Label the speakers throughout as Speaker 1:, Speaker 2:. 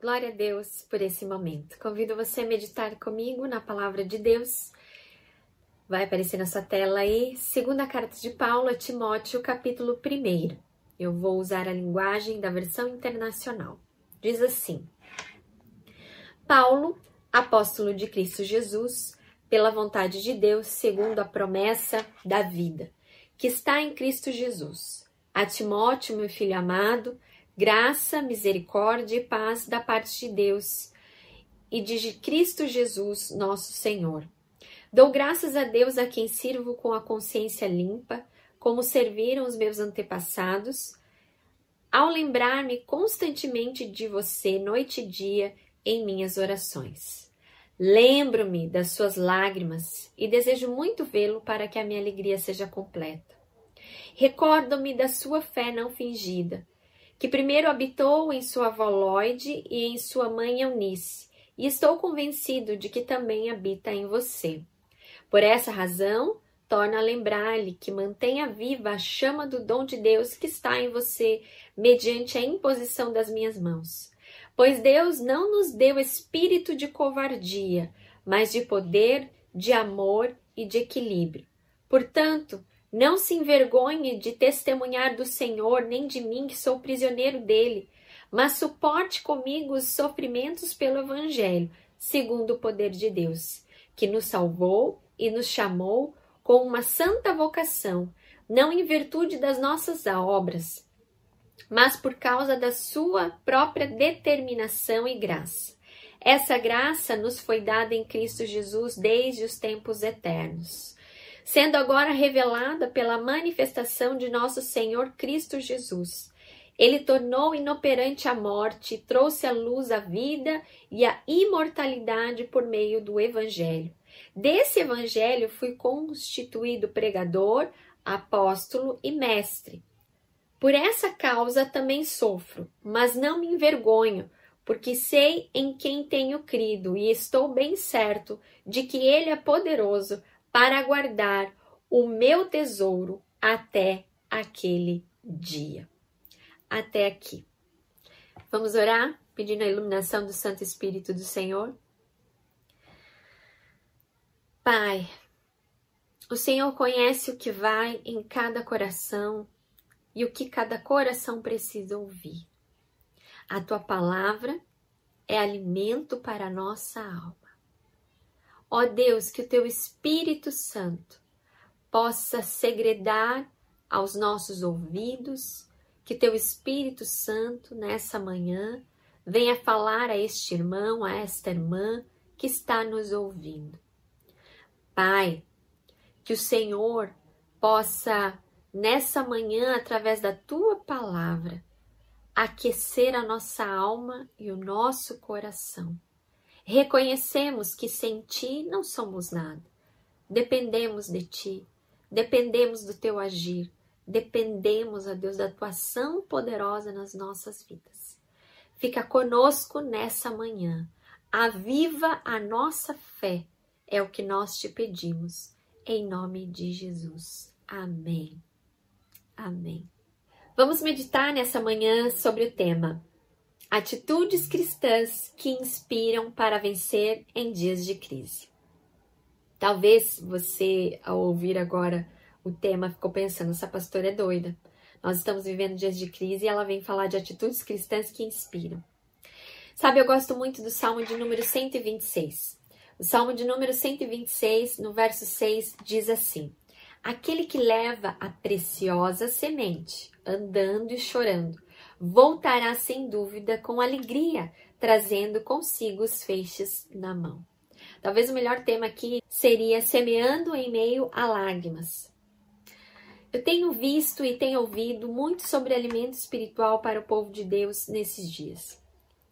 Speaker 1: Glória a Deus por esse momento. Convido você a meditar comigo na palavra de Deus. Vai aparecer na sua tela aí, segunda carta de Paulo a Timóteo, capítulo 1. Eu vou usar a linguagem da versão internacional. Diz assim: Paulo, apóstolo de Cristo Jesus, pela vontade de Deus, segundo a promessa da vida, que está em Cristo Jesus. A Timóteo, meu filho amado, graça, misericórdia e paz da parte de Deus e de Cristo Jesus, nosso Senhor. Dou graças a Deus a quem sirvo com a consciência limpa, como serviram os meus antepassados, ao lembrar-me constantemente de você, noite e dia, em minhas orações. Lembro-me das suas lágrimas e desejo muito vê-lo para que a minha alegria seja completa. Recordo-me da sua fé não fingida, que primeiro habitou em sua avó Lloyd e em sua mãe Eunice, e estou convencido de que também habita em você. Por essa razão, torno a lembrar-lhe que mantenha viva a chama do dom de Deus que está em você, mediante a imposição das minhas mãos. Pois Deus não nos deu espírito de covardia, mas de poder, de amor e de equilíbrio. Portanto, não se envergonhe de testemunhar do Senhor, nem de mim, que sou prisioneiro dele, mas suporte comigo os sofrimentos pelo Evangelho, segundo o poder de Deus, que nos salvou e nos chamou com uma santa vocação, não em virtude das nossas obras, mas por causa da sua própria determinação e graça. Essa graça nos foi dada em Cristo Jesus desde os tempos eternos, sendo agora revelada pela manifestação de nosso Senhor Cristo Jesus. Ele tornou inoperante a morte trouxe à luz a vida e a imortalidade por meio do Evangelho. Desse Evangelho fui constituído pregador, apóstolo e mestre. Por essa causa também sofro, mas não me envergonho, porque sei em quem tenho crido e estou bem certo de que Ele é poderoso para guardar o meu tesouro até aquele dia. Até aqui. Vamos orar, pedindo a iluminação do Santo Espírito do Senhor? Pai, o Senhor conhece o que vai em cada coração e o que cada coração precisa ouvir. A tua palavra é alimento para a nossa alma. Ó Deus, que o teu Espírito Santo possa segredar aos nossos ouvidos, que teu Espírito Santo nessa manhã venha falar a este irmão, a esta irmã que está nos ouvindo. Pai, que o Senhor possa nessa manhã, através da tua palavra, aquecer a nossa alma e o nosso coração. Reconhecemos que sem ti não somos nada. Dependemos de ti, dependemos do teu agir, dependemos, ó Deus, da tua ação poderosa nas nossas vidas. Fica conosco nessa manhã. Aviva a nossa fé, é o que nós te pedimos. Em nome de Jesus. Amém. Amém. Vamos meditar nessa manhã sobre o tema Atitudes cristãs que inspiram para vencer em dias de crise. Talvez você, ao ouvir agora o tema, ficou pensando: essa pastora é doida. Nós estamos vivendo dias de crise e ela vem falar de atitudes cristãs que inspiram. Sabe, eu gosto muito do Salmo de número 126. O Salmo de número 126, no verso 6, diz assim: Aquele que leva a preciosa semente, andando e chorando, voltará sem dúvida com alegria, trazendo consigo os feixes na mão. Talvez o melhor tema aqui seria semeando em meio a lágrimas. Eu tenho visto e tenho ouvido muito sobre alimento espiritual para o povo de Deus nesses dias.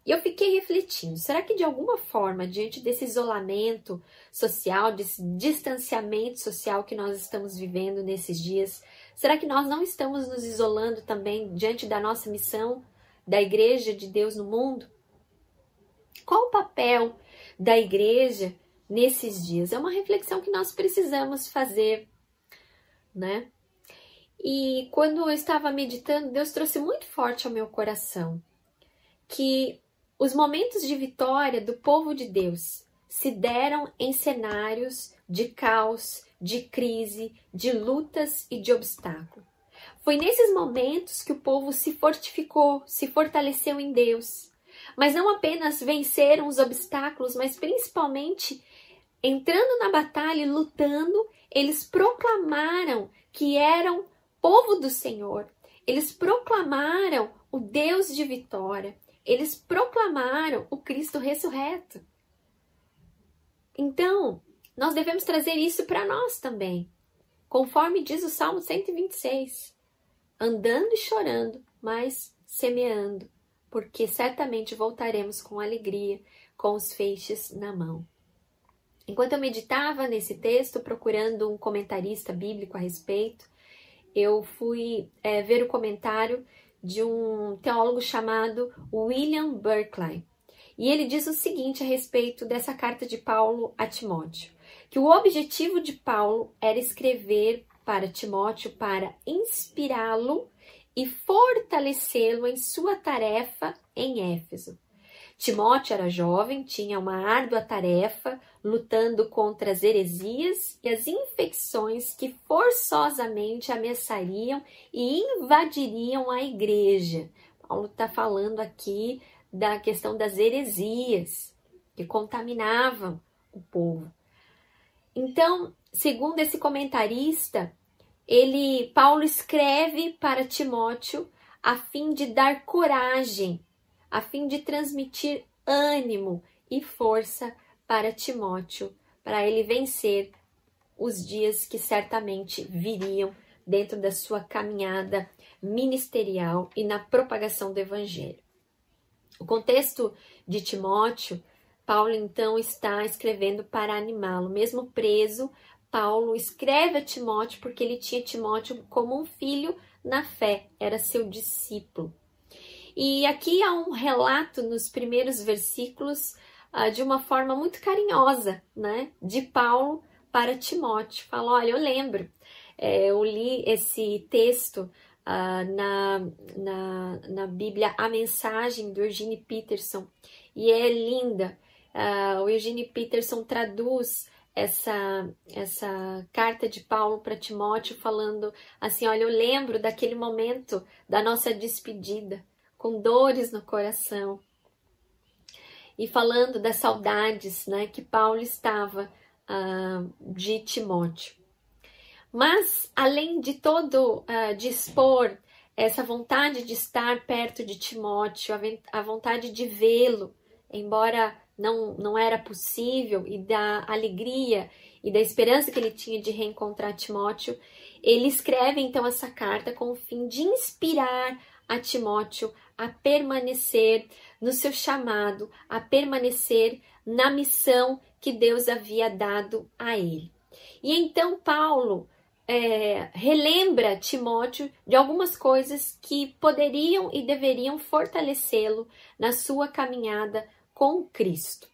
Speaker 1: E eu fiquei refletindo: será que de alguma forma, diante desse isolamento social, desse distanciamento social que nós estamos vivendo nesses dias, será que nós não estamos nos isolando também diante da nossa missão da Igreja de Deus no mundo? Qual o papel da Igreja nesses dias? É uma reflexão que nós precisamos fazer, né? E quando eu estava meditando, Deus trouxe muito forte ao meu coração que os momentos de vitória do povo de Deus se deram em cenários de caos, de crise, de lutas e de obstáculo. Foi nesses momentos que o povo se fortificou, se fortaleceu em Deus. Mas não apenas venceram os obstáculos, mas principalmente entrando na batalha e lutando, eles proclamaram que eram povo do Senhor. Eles proclamaram o Deus de vitória. Eles proclamaram o Cristo ressurreto. Então, nós devemos trazer isso para nós também, conforme diz o Salmo 126. Andando e chorando, mas semeando, porque certamente voltaremos com alegria, com os feixes na mão. Enquanto eu meditava nesse texto, procurando um comentarista bíblico a respeito, eu fui é, ver o comentário de um teólogo chamado William Berkeley. E ele diz o seguinte a respeito dessa carta de Paulo a Timóteo: que o objetivo de Paulo era escrever para Timóteo para inspirá-lo e fortalecê-lo em sua tarefa em Éfeso. Timóteo era jovem, tinha uma árdua tarefa, lutando contra as heresias e as infecções que forçosamente ameaçariam e invadiriam a igreja. Paulo está falando aqui da questão das heresias que contaminavam o povo. Então, segundo esse comentarista, ele Paulo escreve para Timóteo a fim de dar coragem, a fim de transmitir ânimo e força para Timóteo, para ele vencer os dias que certamente viriam dentro da sua caminhada ministerial e na propagação do evangelho. O contexto de Timóteo, Paulo então está escrevendo para animá-lo, mesmo preso. Paulo escreve a Timóteo porque ele tinha Timóteo como um filho na fé, era seu discípulo. E aqui há um relato nos primeiros versículos uh, de uma forma muito carinhosa, né, de Paulo para Timóteo. Fala: Olha, eu lembro, é, eu li esse texto uh, na, na, na Bíblia A Mensagem do Eugene Peterson e é linda. Uh, o Eugene Peterson traduz essa, essa carta de Paulo para Timóteo falando assim: Olha, eu lembro daquele momento da nossa despedida, com dores no coração, e falando das saudades né, que Paulo estava uh, de Timóteo. Mas, além de todo uh, dispor essa vontade de estar perto de Timóteo, a, a vontade de vê-lo, embora não, não era possível, e da alegria e da esperança que ele tinha de reencontrar Timóteo, ele escreve então essa carta com o fim de inspirar a Timóteo a permanecer no seu chamado, a permanecer na missão que Deus havia dado a ele. E então Paulo é, relembra Timóteo de algumas coisas que poderiam e deveriam fortalecê-lo na sua caminhada com Cristo.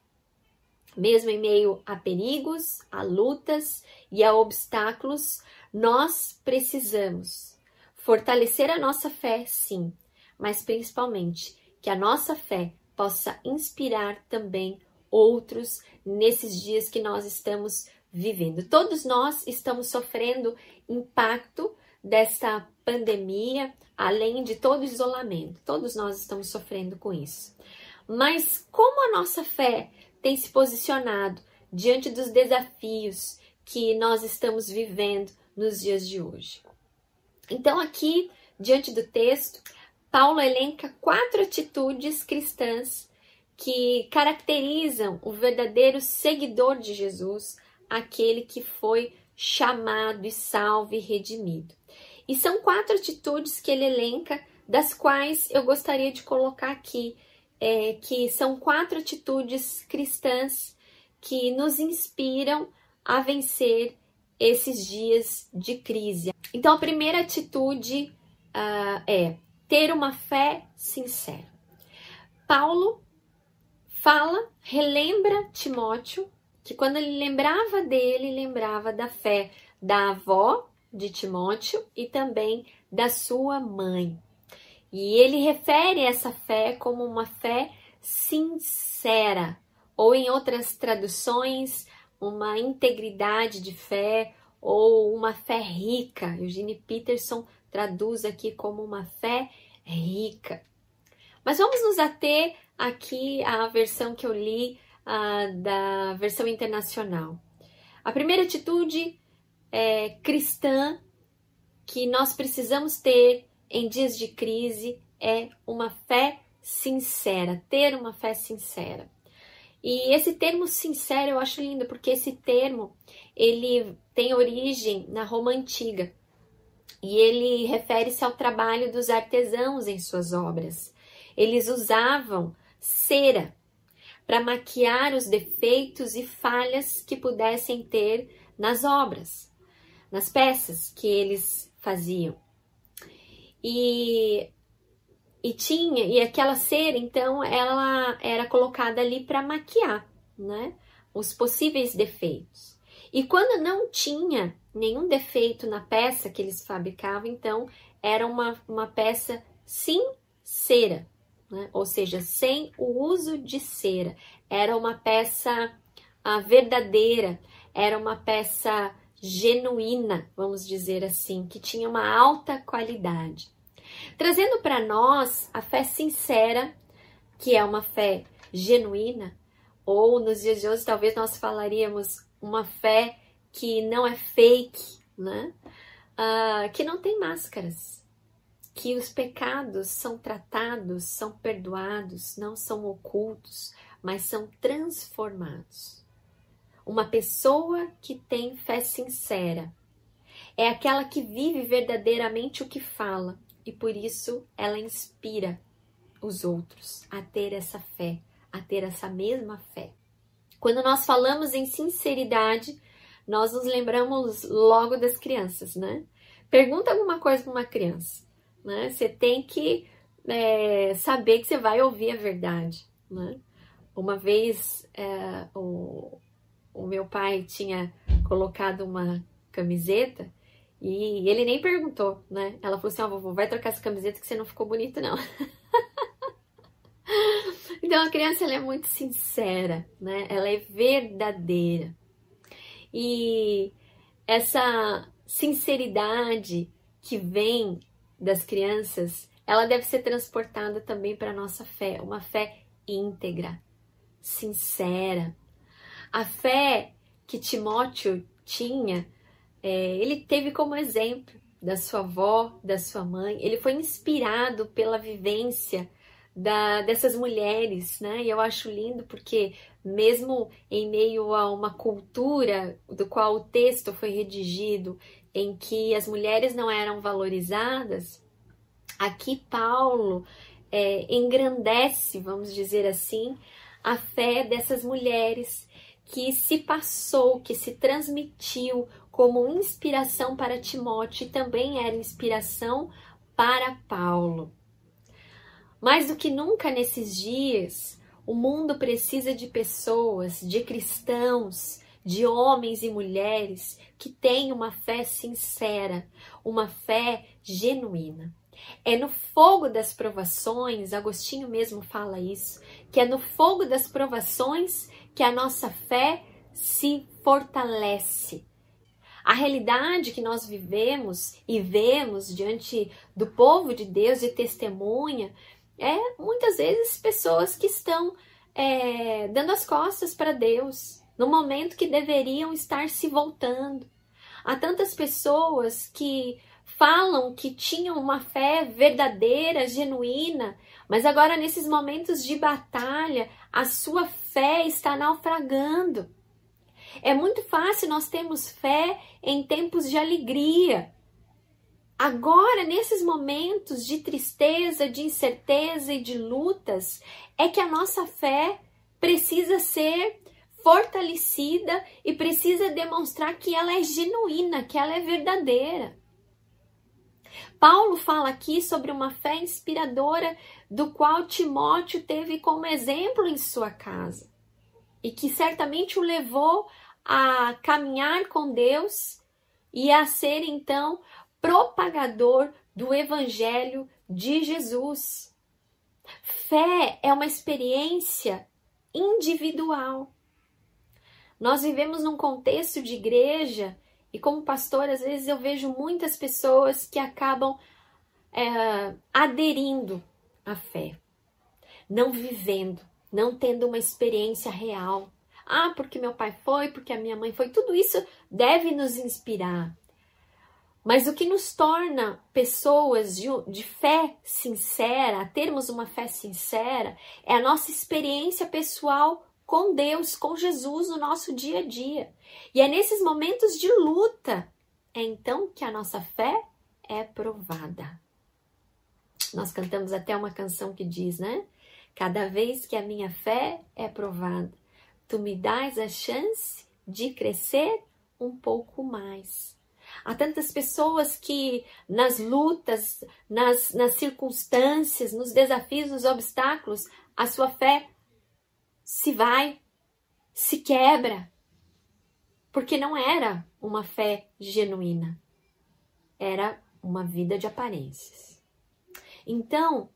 Speaker 1: Mesmo em meio a perigos, a lutas e a obstáculos, nós precisamos fortalecer a nossa fé, sim, mas principalmente que a nossa fé possa inspirar também outros nesses dias que nós estamos vivendo. Todos nós estamos sofrendo impacto dessa pandemia, além de todo isolamento. Todos nós estamos sofrendo com isso. Mas como a nossa fé tem se posicionado diante dos desafios que nós estamos vivendo nos dias de hoje? Então, aqui, diante do texto, Paulo elenca quatro atitudes cristãs que caracterizam o verdadeiro seguidor de Jesus aquele que foi chamado e salvo e redimido. E são quatro atitudes que ele elenca, das quais eu gostaria de colocar aqui, é, que são quatro atitudes cristãs que nos inspiram a vencer esses dias de crise. Então, a primeira atitude uh, é ter uma fé sincera. Paulo fala, relembra Timóteo que quando ele lembrava dele, lembrava da fé da avó de Timóteo e também da sua mãe. E ele refere essa fé como uma fé sincera, ou em outras traduções, uma integridade de fé ou uma fé rica. Eugene Peterson traduz aqui como uma fé rica. Mas vamos nos ater aqui à versão que eu li da versão internacional. A primeira atitude é, cristã que nós precisamos ter em dias de crise é uma fé sincera, ter uma fé sincera. E esse termo sincero eu acho lindo, porque esse termo ele tem origem na Roma antiga e ele refere-se ao trabalho dos artesãos em suas obras. Eles usavam cera para maquiar os defeitos e falhas que pudessem ter nas obras, nas peças que eles faziam. E e tinha, e aquela cera, então, ela era colocada ali para maquiar, né? Os possíveis defeitos. E quando não tinha nenhum defeito na peça que eles fabricavam, então era uma, uma peça sincera, né? ou seja, sem o uso de cera. Era uma peça a, verdadeira, era uma peça genuína, vamos dizer assim, que tinha uma alta qualidade. Trazendo para nós a fé sincera, que é uma fé genuína, ou nos dias de hoje talvez nós falaríamos uma fé que não é fake, né? Uh, que não tem máscaras, que os pecados são tratados, são perdoados, não são ocultos, mas são transformados. Uma pessoa que tem fé sincera é aquela que vive verdadeiramente o que fala, e por isso ela inspira os outros a ter essa fé, a ter essa mesma fé. Quando nós falamos em sinceridade, nós nos lembramos logo das crianças, né? Pergunta alguma coisa para uma criança, né? Você tem que é, saber que você vai ouvir a verdade, né? Uma vez é, o, o meu pai tinha colocado uma camiseta e ele nem perguntou, né? Ela falou assim: Ó, oh, vovô, vai trocar essa camiseta que você não ficou bonito, não. então a criança ela é muito sincera, né? Ela é verdadeira. E essa sinceridade que vem das crianças, ela deve ser transportada também para a nossa fé, uma fé íntegra, sincera. A fé que Timóteo tinha é, ele teve como exemplo da sua avó, da sua mãe, ele foi inspirado pela vivência da, dessas mulheres, né? E eu acho lindo porque, mesmo em meio a uma cultura do qual o texto foi redigido, em que as mulheres não eram valorizadas, aqui Paulo é, engrandece, vamos dizer assim, a fé dessas mulheres que se passou, que se transmitiu como inspiração para Timóteo e também era inspiração para Paulo. Mais do que nunca nesses dias, o mundo precisa de pessoas, de cristãos, de homens e mulheres que têm uma fé sincera, uma fé genuína. É no fogo das provações, Agostinho mesmo fala isso, que é no fogo das provações que a nossa fé se fortalece, a realidade que nós vivemos e vemos diante do povo de Deus e testemunha é muitas vezes pessoas que estão é, dando as costas para Deus no momento que deveriam estar se voltando. Há tantas pessoas que falam que tinham uma fé verdadeira, genuína, mas agora nesses momentos de batalha a sua fé está naufragando. É muito fácil nós termos fé em tempos de alegria. Agora, nesses momentos de tristeza, de incerteza e de lutas, é que a nossa fé precisa ser fortalecida e precisa demonstrar que ela é genuína, que ela é verdadeira. Paulo fala aqui sobre uma fé inspiradora do qual Timóteo teve como exemplo em sua casa e que certamente o levou a caminhar com Deus e a ser então propagador do Evangelho de Jesus. Fé é uma experiência individual. Nós vivemos num contexto de igreja e, como pastor, às vezes eu vejo muitas pessoas que acabam é, aderindo à fé, não vivendo, não tendo uma experiência real. Ah, porque meu pai foi, porque a minha mãe foi, tudo isso deve nos inspirar. Mas o que nos torna pessoas de, de, fé sincera, termos uma fé sincera, é a nossa experiência pessoal com Deus, com Jesus no nosso dia a dia. E é nesses momentos de luta, é então que a nossa fé é provada. Nós cantamos até uma canção que diz, né? Cada vez que a minha fé é provada, tu me dás a chance de crescer um pouco mais. Há tantas pessoas que nas lutas, nas, nas circunstâncias, nos desafios, nos obstáculos, a sua fé se vai, se quebra, porque não era uma fé genuína, era uma vida de aparências. Então,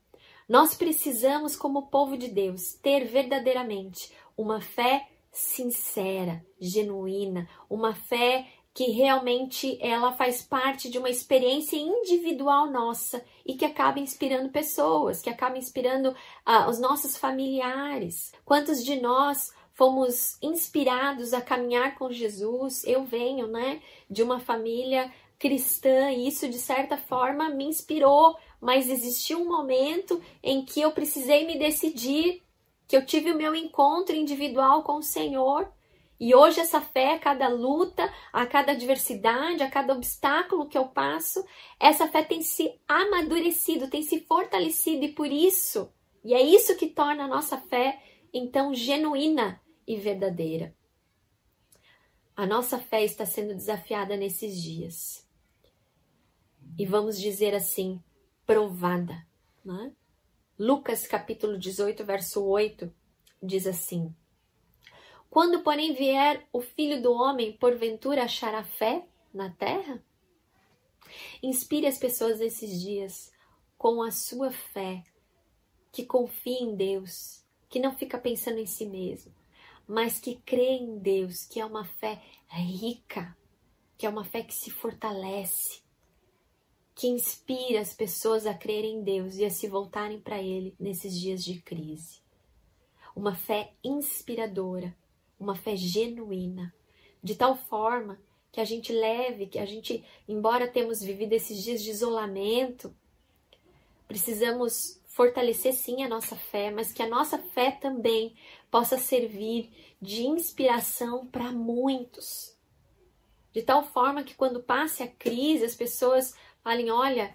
Speaker 1: nós precisamos, como povo de Deus, ter verdadeiramente uma fé sincera, genuína, uma fé que realmente ela faz parte de uma experiência individual nossa e que acaba inspirando pessoas, que acaba inspirando uh, os nossos familiares. Quantos de nós fomos inspirados a caminhar com Jesus? Eu venho, né, de uma família cristã e isso de certa forma me inspirou, mas existiu um momento em que eu precisei me decidir, que eu tive o meu encontro individual com o Senhor e hoje essa fé, a cada luta, a cada adversidade, a cada obstáculo que eu passo, essa fé tem se amadurecido, tem se fortalecido e por isso, e é isso que torna a nossa fé então genuína e verdadeira. A nossa fé está sendo desafiada nesses dias. E vamos dizer assim, provada. Né? Lucas capítulo 18, verso 8 diz assim: quando, porém, vier o filho do homem, porventura achará fé na terra? Inspire as pessoas nesses dias com a sua fé, que confia em Deus, que não fica pensando em si mesmo, mas que crê em Deus, que é uma fé rica, que é uma fé que se fortalece, que inspira as pessoas a crerem em Deus e a se voltarem para Ele nesses dias de crise. Uma fé inspiradora uma fé genuína, de tal forma que a gente leve, que a gente, embora temos vivido esses dias de isolamento, precisamos fortalecer sim a nossa fé, mas que a nossa fé também possa servir de inspiração para muitos. De tal forma que quando passe a crise, as pessoas falem: olha,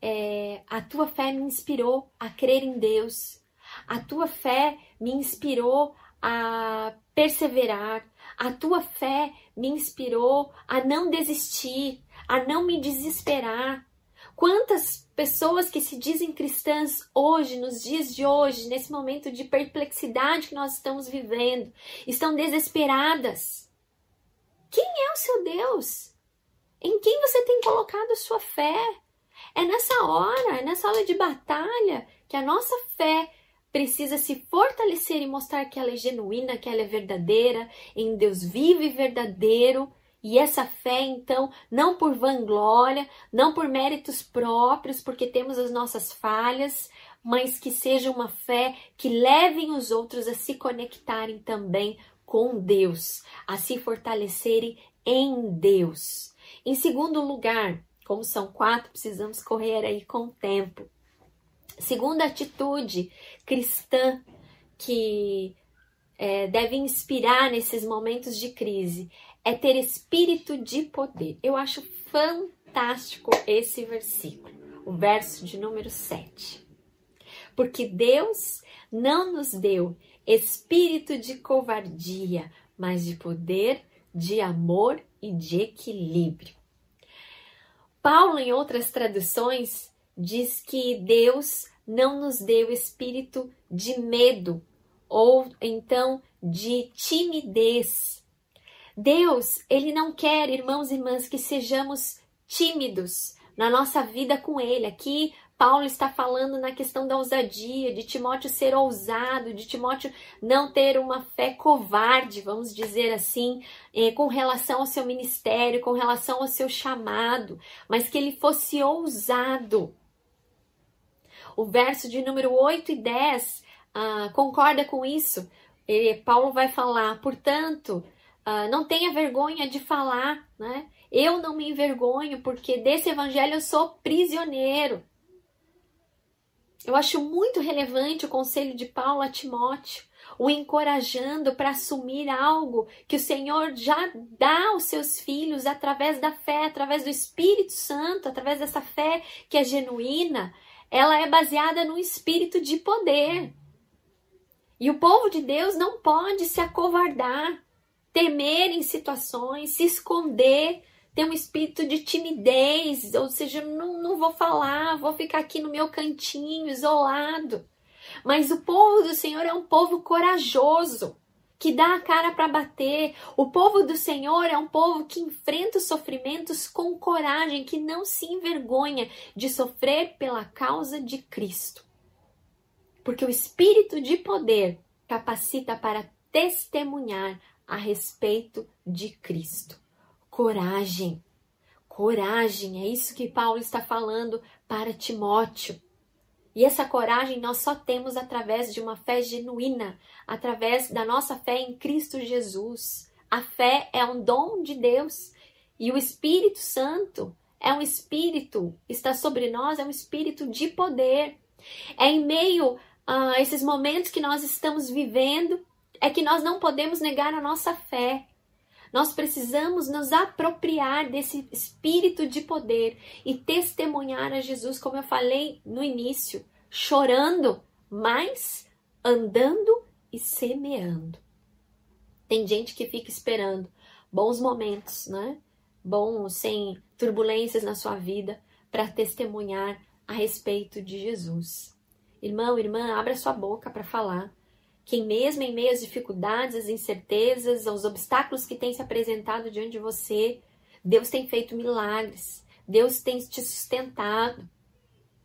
Speaker 1: é, a tua fé me inspirou a crer em Deus, a tua fé me inspirou a perseverar. A tua fé me inspirou a não desistir, a não me desesperar. Quantas pessoas que se dizem cristãs hoje, nos dias de hoje, nesse momento de perplexidade que nós estamos vivendo, estão desesperadas? Quem é o seu Deus? Em quem você tem colocado sua fé? É nessa hora, é nessa hora de batalha que a nossa fé precisa se fortalecer e mostrar que ela é genuína, que ela é verdadeira, em Deus vivo e verdadeiro. E essa fé, então, não por vanglória, não por méritos próprios, porque temos as nossas falhas, mas que seja uma fé que levem os outros a se conectarem também com Deus, a se fortalecerem em Deus. Em segundo lugar, como são quatro, precisamos correr aí com o tempo. Segunda atitude cristã que é, deve inspirar nesses momentos de crise é ter espírito de poder. Eu acho fantástico esse versículo, o verso de número 7. Porque Deus não nos deu espírito de covardia, mas de poder, de amor e de equilíbrio. Paulo, em outras traduções, diz que Deus não nos deu espírito de medo ou então de timidez. Deus, ele não quer, irmãos e irmãs, que sejamos tímidos na nossa vida com ele. Aqui Paulo está falando na questão da ousadia, de Timóteo ser ousado, de Timóteo não ter uma fé covarde, vamos dizer assim, eh, com relação ao seu ministério, com relação ao seu chamado, mas que ele fosse ousado. O verso de número 8 e 10 ah, concorda com isso. E Paulo vai falar, portanto, ah, não tenha vergonha de falar, né? Eu não me envergonho, porque desse evangelho eu sou prisioneiro. Eu acho muito relevante o conselho de Paulo a Timóteo, o encorajando para assumir algo que o Senhor já dá aos seus filhos através da fé, através do Espírito Santo, através dessa fé que é genuína. Ela é baseada no espírito de poder. E o povo de Deus não pode se acovardar, temer em situações, se esconder tem um espírito de timidez, ou seja, não, não vou falar, vou ficar aqui no meu cantinho, isolado. Mas o povo do Senhor é um povo corajoso, que dá a cara para bater. O povo do Senhor é um povo que enfrenta os sofrimentos com coragem, que não se envergonha de sofrer pela causa de Cristo. Porque o espírito de poder capacita para testemunhar a respeito de Cristo coragem. Coragem, é isso que Paulo está falando para Timóteo. E essa coragem nós só temos através de uma fé genuína, através da nossa fé em Cristo Jesus. A fé é um dom de Deus e o Espírito Santo é um espírito, está sobre nós, é um espírito de poder. É em meio a esses momentos que nós estamos vivendo, é que nós não podemos negar a nossa fé. Nós precisamos nos apropriar desse espírito de poder e testemunhar a Jesus, como eu falei no início, chorando, mas andando e semeando. Tem gente que fica esperando bons momentos, né? Bons, sem turbulências na sua vida, para testemunhar a respeito de Jesus. Irmão, irmã, abra sua boca para falar que mesmo em meio às dificuldades, às incertezas, aos obstáculos que têm se apresentado diante de você, Deus tem feito milagres, Deus tem te sustentado.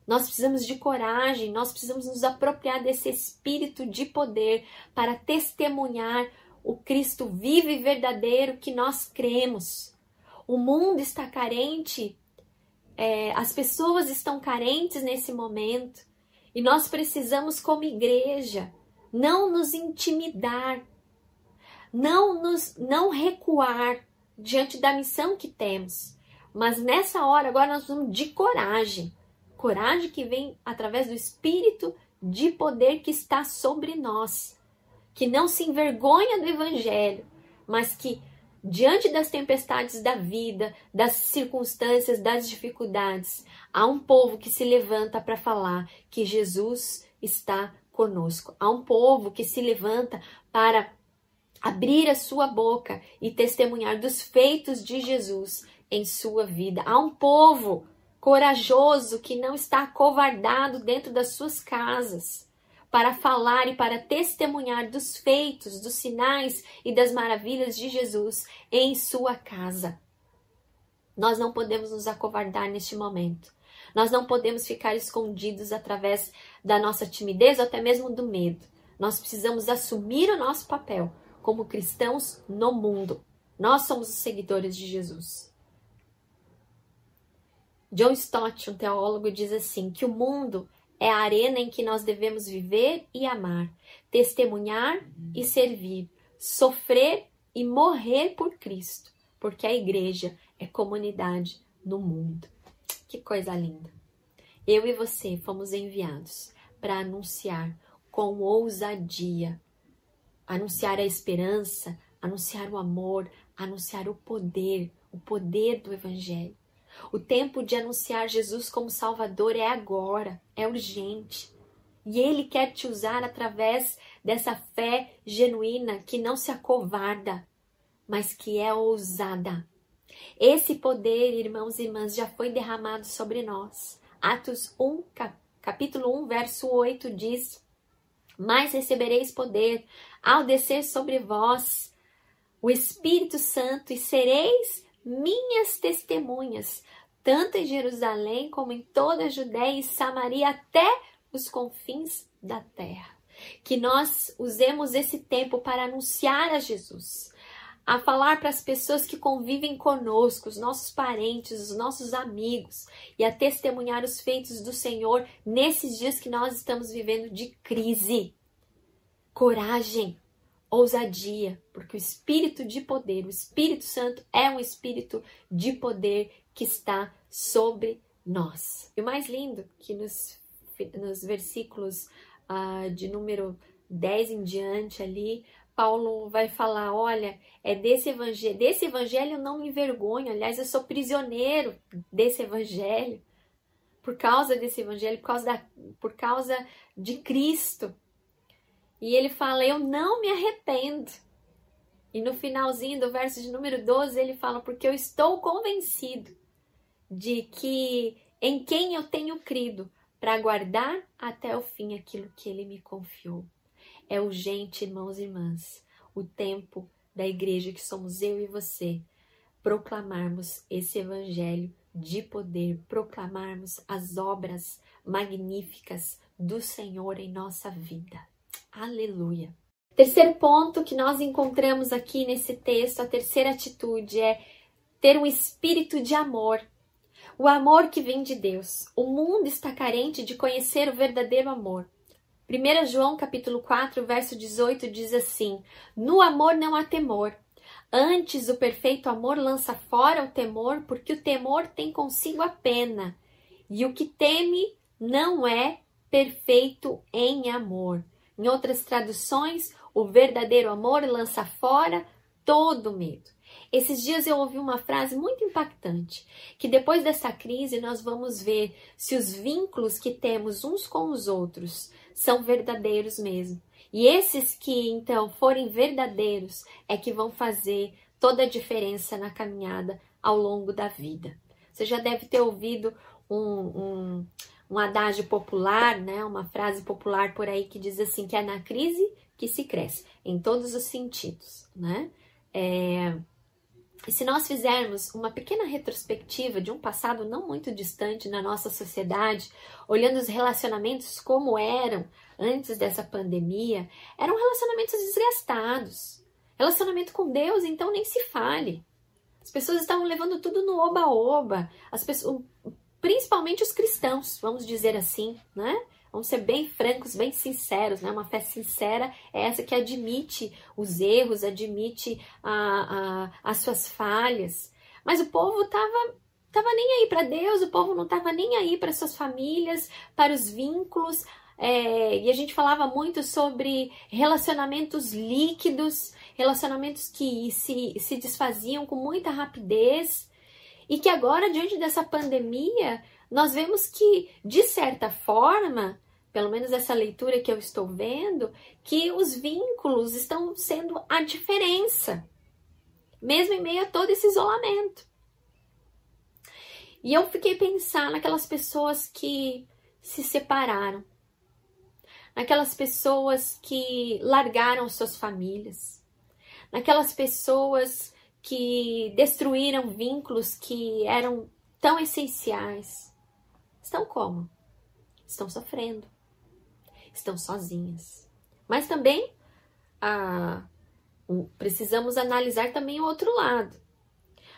Speaker 1: Nós precisamos de coragem, nós precisamos nos apropriar desse espírito de poder para testemunhar o Cristo vivo e verdadeiro que nós cremos. O mundo está carente, é, as pessoas estão carentes nesse momento e nós precisamos, como igreja, não nos intimidar, não nos não recuar diante da missão que temos. Mas nessa hora agora nós vamos de coragem. Coragem que vem através do espírito de poder que está sobre nós, que não se envergonha do evangelho, mas que diante das tempestades da vida, das circunstâncias, das dificuldades, há um povo que se levanta para falar que Jesus está conosco. Há um povo que se levanta para abrir a sua boca e testemunhar dos feitos de Jesus em sua vida. Há um povo corajoso que não está acovardado dentro das suas casas para falar e para testemunhar dos feitos, dos sinais e das maravilhas de Jesus em sua casa. Nós não podemos nos acovardar neste momento. Nós não podemos ficar escondidos através da nossa timidez ou até mesmo do medo. Nós precisamos assumir o nosso papel como cristãos no mundo. Nós somos os seguidores de Jesus. John Stott, um teólogo, diz assim: que o mundo é a arena em que nós devemos viver e amar, testemunhar e servir, sofrer e morrer por Cristo, porque a igreja é comunidade no mundo. Que coisa linda! Eu e você fomos enviados para anunciar com ousadia, anunciar a esperança, anunciar o amor, anunciar o poder, o poder do Evangelho. O tempo de anunciar Jesus como Salvador é agora, é urgente. E Ele quer te usar através dessa fé genuína que não se acovarda, mas que é ousada, esse poder, irmãos e irmãs, já foi derramado sobre nós. Atos 1, capítulo 1, verso 8 diz: Mas recebereis poder ao descer sobre vós o Espírito Santo e sereis minhas testemunhas, tanto em Jerusalém como em toda a Judéia e Samaria até os confins da terra. Que nós usemos esse tempo para anunciar a Jesus, a falar para as pessoas que convivem conosco, os nossos parentes, os nossos amigos, e a testemunhar os feitos do Senhor nesses dias que nós estamos vivendo de crise. Coragem, ousadia, porque o espírito de poder, o Espírito Santo é um espírito de poder que está sobre nós. E o mais lindo que nos, nos versículos uh, de número 10 em diante ali, Paulo vai falar: olha, é desse evangelho, desse evangelho eu não me envergonho, aliás, eu sou prisioneiro desse evangelho, por causa desse evangelho, por causa, da, por causa de Cristo. E ele fala: Eu não me arrependo. E no finalzinho do verso de número 12, ele fala: Porque eu estou convencido de que em quem eu tenho crido, para guardar até o fim aquilo que ele me confiou. É urgente, irmãos e irmãs, o tempo da igreja que somos eu e você, proclamarmos esse evangelho de poder, proclamarmos as obras magníficas do Senhor em nossa vida. Aleluia. Terceiro ponto que nós encontramos aqui nesse texto, a terceira atitude é ter um espírito de amor. O amor que vem de Deus. O mundo está carente de conhecer o verdadeiro amor. 1 João capítulo 4, verso 18 diz assim: No amor não há temor. Antes o perfeito amor lança fora o temor, porque o temor tem consigo a pena. E o que teme não é perfeito em amor. Em outras traduções, o verdadeiro amor lança fora todo medo. Esses dias eu ouvi uma frase muito impactante, que depois dessa crise nós vamos ver se os vínculos que temos uns com os outros são verdadeiros mesmo. E esses que então forem verdadeiros é que vão fazer toda a diferença na caminhada ao longo da vida. Você já deve ter ouvido um, um, um adágio popular, né, uma frase popular por aí que diz assim que é na crise que se cresce, em todos os sentidos, né? É, e se nós fizermos uma pequena retrospectiva de um passado não muito distante na nossa sociedade, olhando os relacionamentos como eram antes dessa pandemia, eram relacionamentos desgastados. Relacionamento com Deus, então, nem se fale. As pessoas estavam levando tudo no oba-oba. As pessoas, principalmente os cristãos, vamos dizer assim, né? Vamos ser bem francos, bem sinceros, né? Uma fé sincera é essa que admite os erros, admite a, a, as suas falhas. Mas o povo estava tava nem aí para Deus, o povo não estava nem aí para suas famílias, para os vínculos. É, e a gente falava muito sobre relacionamentos líquidos, relacionamentos que se, se desfaziam com muita rapidez. E que agora, diante dessa pandemia, nós vemos que, de certa forma, pelo menos essa leitura que eu estou vendo, que os vínculos estão sendo a diferença, mesmo em meio a todo esse isolamento. E eu fiquei pensando naquelas pessoas que se separaram, naquelas pessoas que largaram suas famílias, naquelas pessoas que destruíram vínculos que eram tão essenciais. Estão como? Estão sofrendo. Estão sozinhas. Mas também ah, precisamos analisar também o outro lado.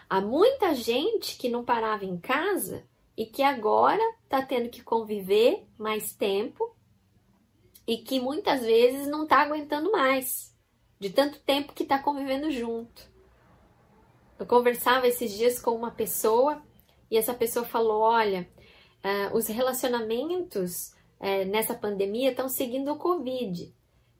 Speaker 1: Há muita gente que não parava em casa e que agora está tendo que conviver mais tempo e que muitas vezes não está aguentando mais, de tanto tempo que está convivendo junto. Eu conversava esses dias com uma pessoa e essa pessoa falou: olha, uh, os relacionamentos uh, nessa pandemia estão seguindo o Covid,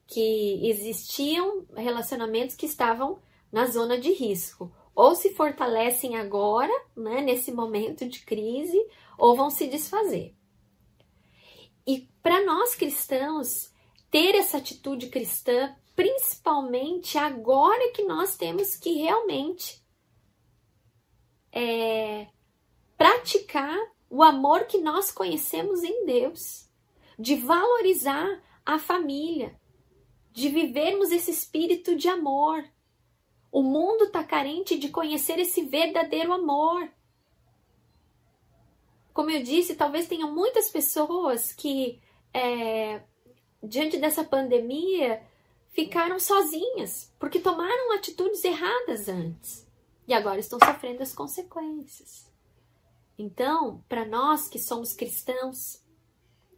Speaker 1: que existiam relacionamentos que estavam na zona de risco. Ou se fortalecem agora, né, nesse momento de crise, ou vão se desfazer. E para nós cristãos, ter essa atitude cristã, principalmente agora que nós temos que realmente é, praticar o amor que nós conhecemos em Deus, de valorizar a família, de vivermos esse espírito de amor. O mundo está carente de conhecer esse verdadeiro amor. Como eu disse, talvez tenha muitas pessoas que, é, diante dessa pandemia, ficaram sozinhas, porque tomaram atitudes erradas antes e agora estão sofrendo as consequências. Então, para nós que somos cristãos,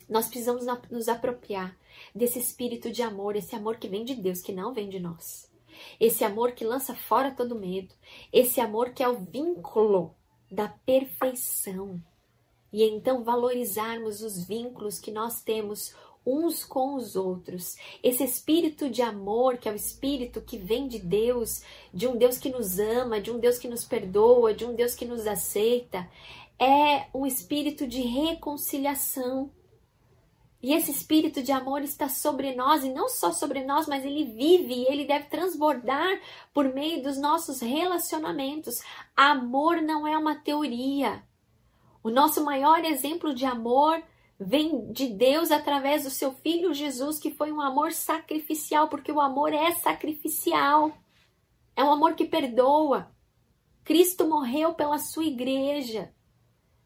Speaker 1: nós precisamos nos apropriar desse espírito de amor, esse amor que vem de Deus, que não vem de nós. Esse amor que lança fora todo medo, esse amor que é o vínculo da perfeição. E então valorizarmos os vínculos que nós temos uns com os outros. Esse espírito de amor, que é o espírito que vem de Deus, de um Deus que nos ama, de um Deus que nos perdoa, de um Deus que nos aceita, é um espírito de reconciliação. E esse espírito de amor está sobre nós, e não só sobre nós, mas ele vive e ele deve transbordar por meio dos nossos relacionamentos. Amor não é uma teoria. O nosso maior exemplo de amor vem de Deus através do seu filho Jesus, que foi um amor sacrificial, porque o amor é sacrificial. É um amor que perdoa. Cristo morreu pela sua igreja.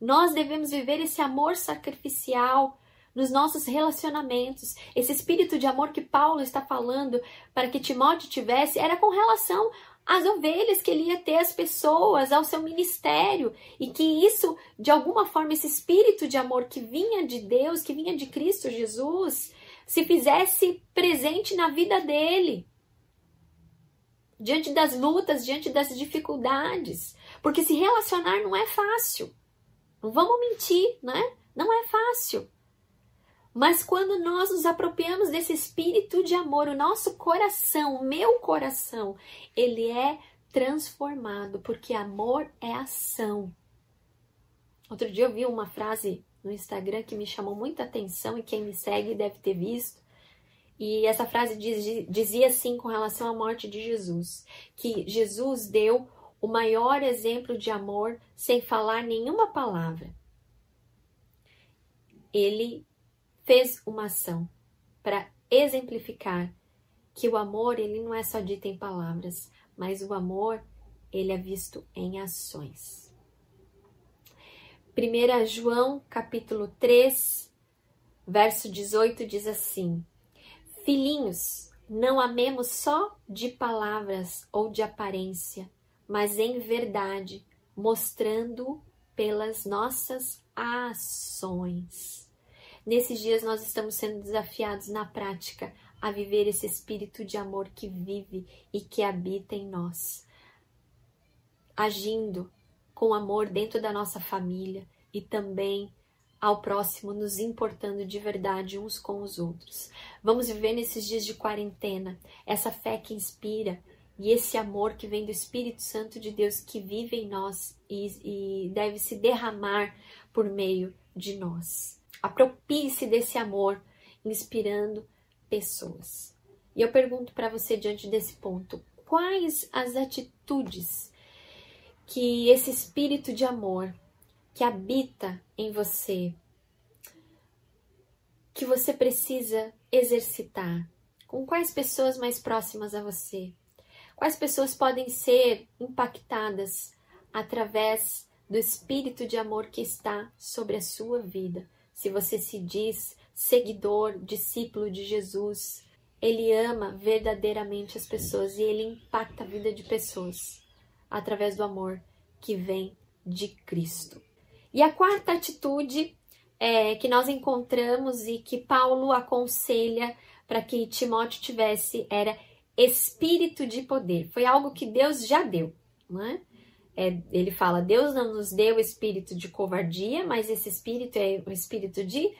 Speaker 1: Nós devemos viver esse amor sacrificial nos nossos relacionamentos. Esse espírito de amor que Paulo está falando para que Timóteo tivesse era com relação às ovelhas que ele ia ter, as pessoas, ao seu ministério, e que isso, de alguma forma, esse espírito de amor que vinha de Deus, que vinha de Cristo Jesus, se fizesse presente na vida dele. Diante das lutas, diante das dificuldades. Porque se relacionar não é fácil. Não vamos mentir, né? Não é fácil. Mas quando nós nos apropriamos desse espírito de amor, o nosso coração, o meu coração, ele é transformado, porque amor é ação. Outro dia eu vi uma frase no Instagram que me chamou muita atenção e quem me segue deve ter visto. E essa frase diz, dizia assim com relação à morte de Jesus: que Jesus deu o maior exemplo de amor sem falar nenhuma palavra. Ele fez uma ação para exemplificar que o amor ele não é só dito em palavras, mas o amor ele é visto em ações. 1 João capítulo 3, verso 18 diz assim: Filhinhos, não amemos só de palavras ou de aparência, mas em verdade, mostrando pelas nossas ações. Nesses dias nós estamos sendo desafiados na prática a viver esse espírito de amor que vive e que habita em nós, agindo com amor dentro da nossa família e também ao próximo, nos importando de verdade uns com os outros. Vamos viver nesses dias de quarentena essa fé que inspira e esse amor que vem do Espírito Santo de Deus que vive em nós e, e deve se derramar por meio de nós. Apropie-se desse amor, inspirando pessoas. E eu pergunto para você diante desse ponto: quais as atitudes que esse espírito de amor que habita em você, que você precisa exercitar? Com quais pessoas mais próximas a você? Quais pessoas podem ser impactadas através do espírito de amor que está sobre a sua vida? se você se diz seguidor, discípulo de Jesus, ele ama verdadeiramente as pessoas e ele impacta a vida de pessoas através do amor que vem de Cristo. E a quarta atitude é, que nós encontramos e que Paulo aconselha para que Timóteo tivesse era espírito de poder. Foi algo que Deus já deu, não é? é, ele fala: Deus não nos deu espírito de covardia, mas esse espírito é um espírito de,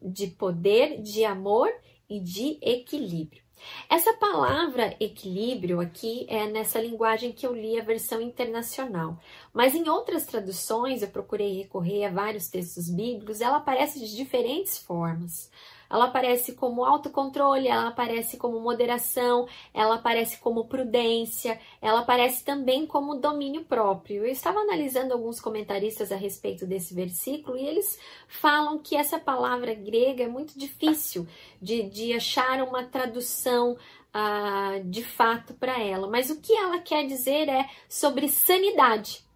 Speaker 1: de poder, de amor e de equilíbrio. Essa palavra equilíbrio aqui é nessa linguagem que eu li a versão internacional, mas em outras traduções, eu procurei recorrer a vários textos bíblicos, ela aparece de diferentes formas. Ela aparece como autocontrole, ela aparece como moderação, ela aparece como prudência, ela aparece também como domínio próprio. Eu estava analisando alguns comentaristas a respeito desse versículo e eles falam que essa palavra grega é muito difícil de, de achar uma tradução uh, de fato para ela. Mas o que ela quer dizer é sobre sanidade.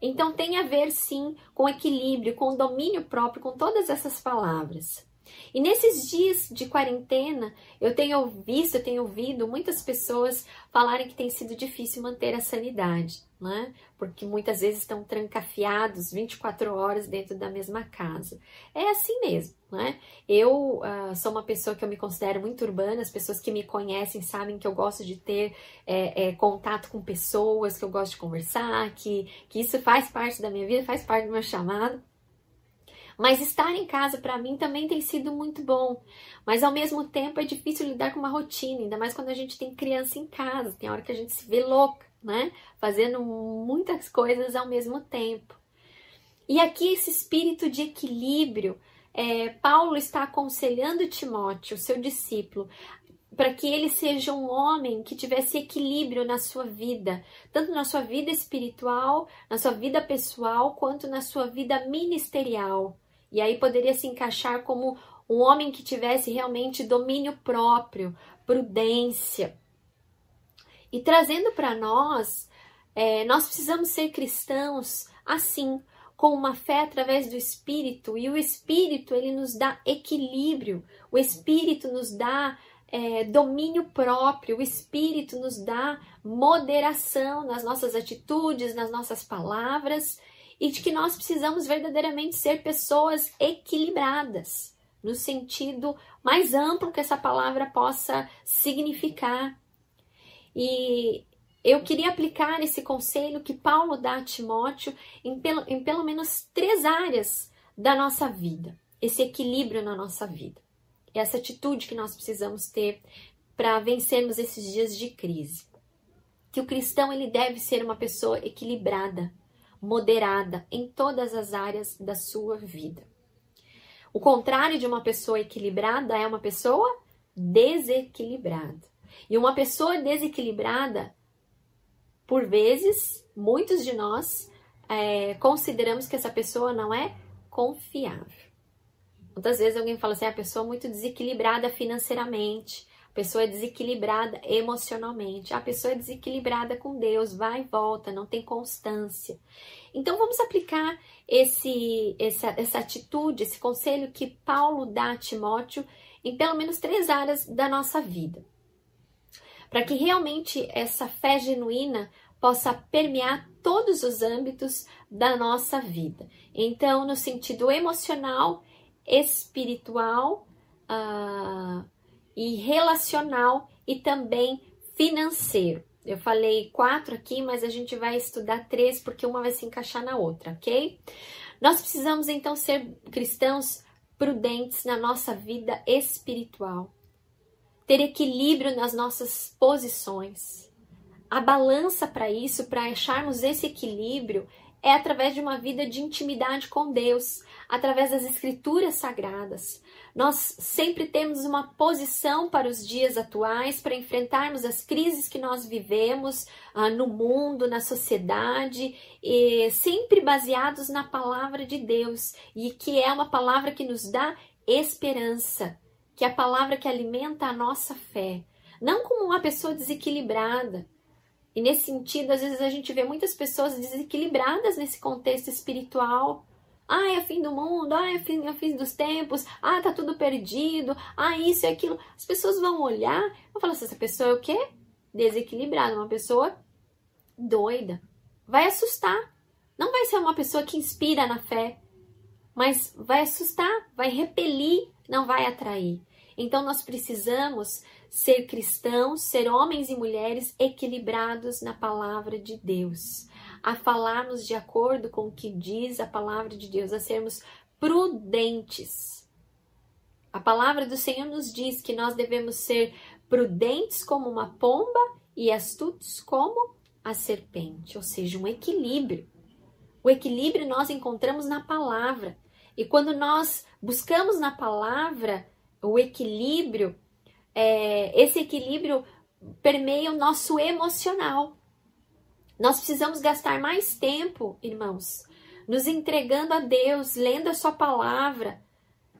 Speaker 1: Então tem a ver sim com equilíbrio, com domínio próprio, com todas essas palavras. E nesses dias de quarentena, eu tenho visto, eu tenho ouvido muitas pessoas falarem que tem sido difícil manter a sanidade, né? Porque muitas vezes estão trancafiados 24 horas dentro da mesma casa. É assim mesmo, né? Eu uh, sou uma pessoa que eu me considero muito urbana, as pessoas que me conhecem sabem que eu gosto de ter é, é, contato com pessoas, que eu gosto de conversar, que, que isso faz parte da minha vida, faz parte do meu chamado. Mas estar em casa para mim também tem sido muito bom. Mas ao mesmo tempo é difícil lidar com uma rotina, ainda mais quando a gente tem criança em casa. Tem hora que a gente se vê louca, né? Fazendo muitas coisas ao mesmo tempo. E aqui esse espírito de equilíbrio, é, Paulo está aconselhando Timóteo, seu discípulo, para que ele seja um homem que tivesse equilíbrio na sua vida, tanto na sua vida espiritual, na sua vida pessoal, quanto na sua vida ministerial. E aí poderia se encaixar como um homem que tivesse realmente domínio próprio, prudência. E trazendo para nós, é, nós precisamos ser cristãos assim, com uma fé através do Espírito, e o Espírito ele nos dá equilíbrio, o Espírito nos dá é, domínio próprio, o Espírito nos dá moderação nas nossas atitudes, nas nossas palavras e de que nós precisamos verdadeiramente ser pessoas equilibradas, no sentido mais amplo que essa palavra possa significar. E eu queria aplicar esse conselho que Paulo dá a Timóteo em pelo, em pelo menos três áreas da nossa vida, esse equilíbrio na nossa vida, essa atitude que nós precisamos ter para vencermos esses dias de crise. Que o cristão ele deve ser uma pessoa equilibrada, moderada em todas as áreas da sua vida. O contrário de uma pessoa equilibrada é uma pessoa desequilibrada. E uma pessoa desequilibrada, por vezes, muitos de nós é, consideramos que essa pessoa não é confiável. Muitas vezes alguém fala assim, ah, a pessoa é muito desequilibrada financeiramente, pessoa é desequilibrada emocionalmente, a pessoa é desequilibrada com Deus, vai e volta, não tem constância. Então vamos aplicar esse, essa, essa atitude, esse conselho que Paulo dá a Timóteo em pelo menos três áreas da nossa vida. Para que realmente essa fé genuína possa permear todos os âmbitos da nossa vida. Então, no sentido emocional, espiritual, uh, e relacional e também financeiro. Eu falei quatro aqui, mas a gente vai estudar três porque uma vai se encaixar na outra, ok? Nós precisamos então ser cristãos prudentes na nossa vida espiritual, ter equilíbrio nas nossas posições. A balança para isso, para acharmos esse equilíbrio, é através de uma vida de intimidade com Deus, através das escrituras sagradas, nós sempre temos uma posição para os dias atuais, para enfrentarmos as crises que nós vivemos ah, no mundo, na sociedade, e sempre baseados na palavra de Deus, e que é uma palavra que nos dá esperança, que é a palavra que alimenta a nossa fé. Não como uma pessoa desequilibrada, e nesse sentido, às vezes a gente vê muitas pessoas desequilibradas nesse contexto espiritual, ah, é fim do mundo, ah, é fim, é fim dos tempos, ah, tá tudo perdido, ah, isso e aquilo. As pessoas vão olhar e falar assim, essa pessoa é o quê? Desequilibrada, uma pessoa doida. Vai assustar. Não vai ser uma pessoa que inspira na fé, mas vai assustar, vai repelir, não vai atrair. Então nós precisamos ser cristãos, ser homens e mulheres equilibrados na palavra de Deus a falarmos de acordo com o que diz a palavra de Deus, a sermos prudentes. A palavra do Senhor nos diz que nós devemos ser prudentes como uma pomba e astutos como a serpente, ou seja, um equilíbrio. O equilíbrio nós encontramos na palavra. E quando nós buscamos na palavra o equilíbrio, é, esse equilíbrio permeia o nosso emocional. Nós precisamos gastar mais tempo, irmãos, nos entregando a Deus, lendo a Sua palavra,